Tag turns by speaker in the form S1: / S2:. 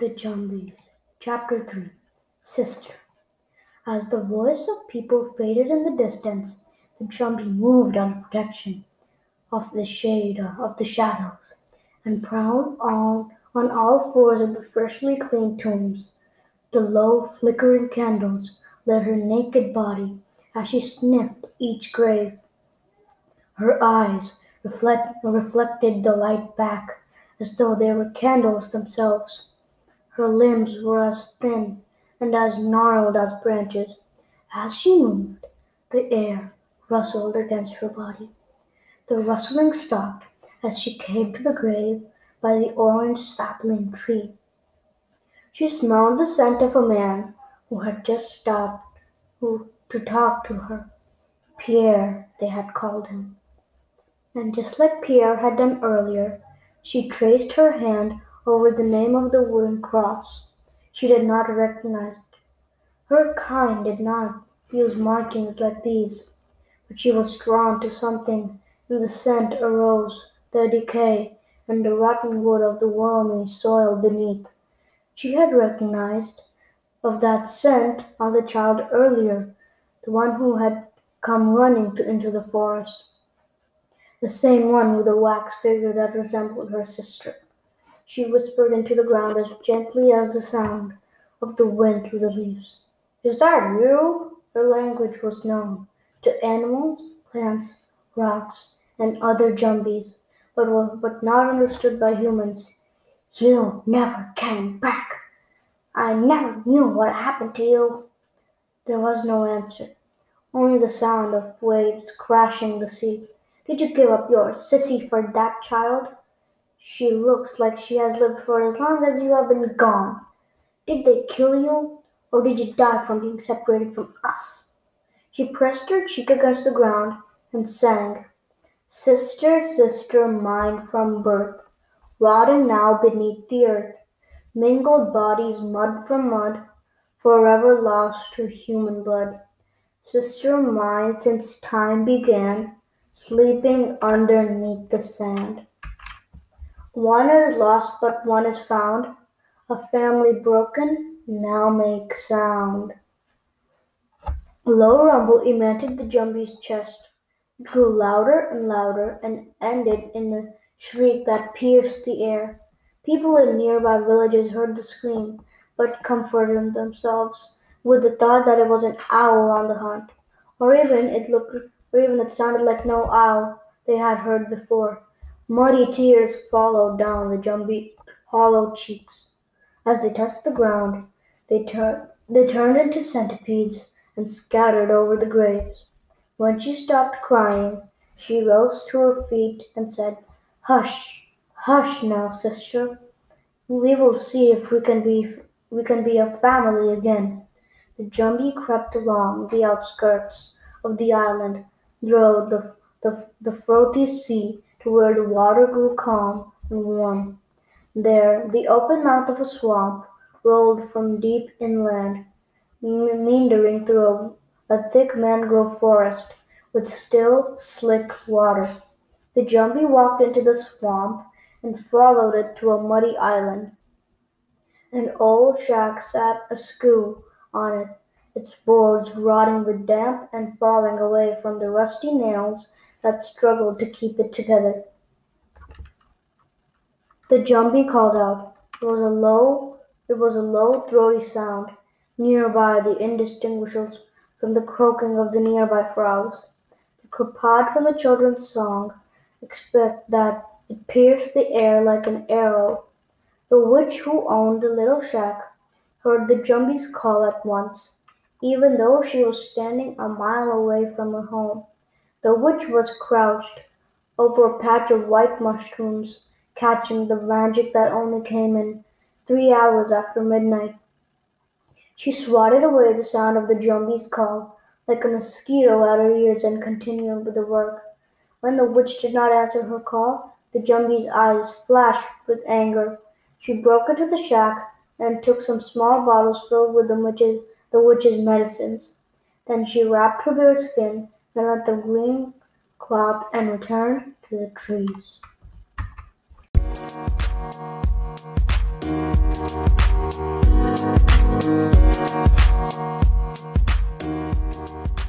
S1: Jumbies, Chapter 3 Sister As the voice of people faded in the distance, the Jumbie moved under protection of the shade of the shadows, and prowled on, on all fours of the freshly cleaned tombs. The low, flickering candles lit her naked body as she sniffed each grave. Her eyes reflect, reflected the light back as though they were candles themselves. Her limbs were as thin and as gnarled as branches. As she moved, the air rustled against her body. The rustling stopped as she came to the grave by the orange sapling tree. She smelled the scent of a man who had just stopped who, to talk to her. Pierre, they had called him. And just like Pierre had done earlier, she traced her hand over the name of the wooden cross. She did not recognize it. Her kind did not use markings like these, but she was drawn to something in the scent arose, the decay, and the rotten wood of the wormy soil beneath. She had recognized of that scent on the child earlier, the one who had come running to, into the forest, the same one with a wax figure that resembled her sister. She whispered into the ground as gently as the sound of the wind through the leaves. Is that you? Her language was known to animals, plants, rocks, and other jumbies, but was but not understood by humans. You never came back. I never knew what happened to you. There was no answer, only the sound of waves crashing the sea. Did you give up your sissy for that child? She looks like she has lived for as long as you have been gone. Did they kill you, or did you die from being separated from us? She pressed her cheek against the ground and sang, Sister, sister mine from birth, rotting now beneath the earth, mingled bodies mud from mud, forever lost to human blood. Sister mine since time began, sleeping underneath the sand. One is lost, but one is found. A family broken, now make sound. A low rumble emitted the Jumbie's chest. It grew louder and louder and ended in a shriek that pierced the air. People in nearby villages heard the scream, but comforted themselves with the thought that it was an owl on the hunt, or even it looked, or even it sounded like no owl they had heard before. Muddy tears followed down the Jumbie hollow cheeks. As they touched the ground, they, tur- they turned into centipedes and scattered over the graves. When she stopped crying, she rose to her feet and said, Hush, hush now, sister. We will see if we can be we can be a family again. The Jumbie crept along the outskirts of the island, through the, the, the frothy sea where the water grew calm and warm. There, the open mouth of a swamp rolled from deep inland, meandering through a, thick mangrove forest with still, slick water. The Jumbie walked into the swamp and followed it to a muddy island. An old shack sat askew on it, its boards rotting with damp and falling away from the rusty nails that struggled to keep it together. The Jumbie called out. It was a low it was a low, throaty sound, nearby the indistinguishable from the croaking of the nearby frogs. The crepade from the children's song expect that it pierced the air like an arrow. The witch who owned the little shack heard the Jumbie's call at once, even though she was standing a mile away from her home. The witch was crouched over a patch of white mushrooms, catching the magic that only came in three hours after midnight. She swatted away the sound of the Jumbie's call like a mosquito at her ears and continued with the work. When the witch did not answer her call, the Jumbie's eyes flashed with anger. She broke into the shack and took some small bottles filled with the witch's, the witch's medicines. Then she wrapped her bare skin then let the wing clap and return to the trees.
S2: Thank you.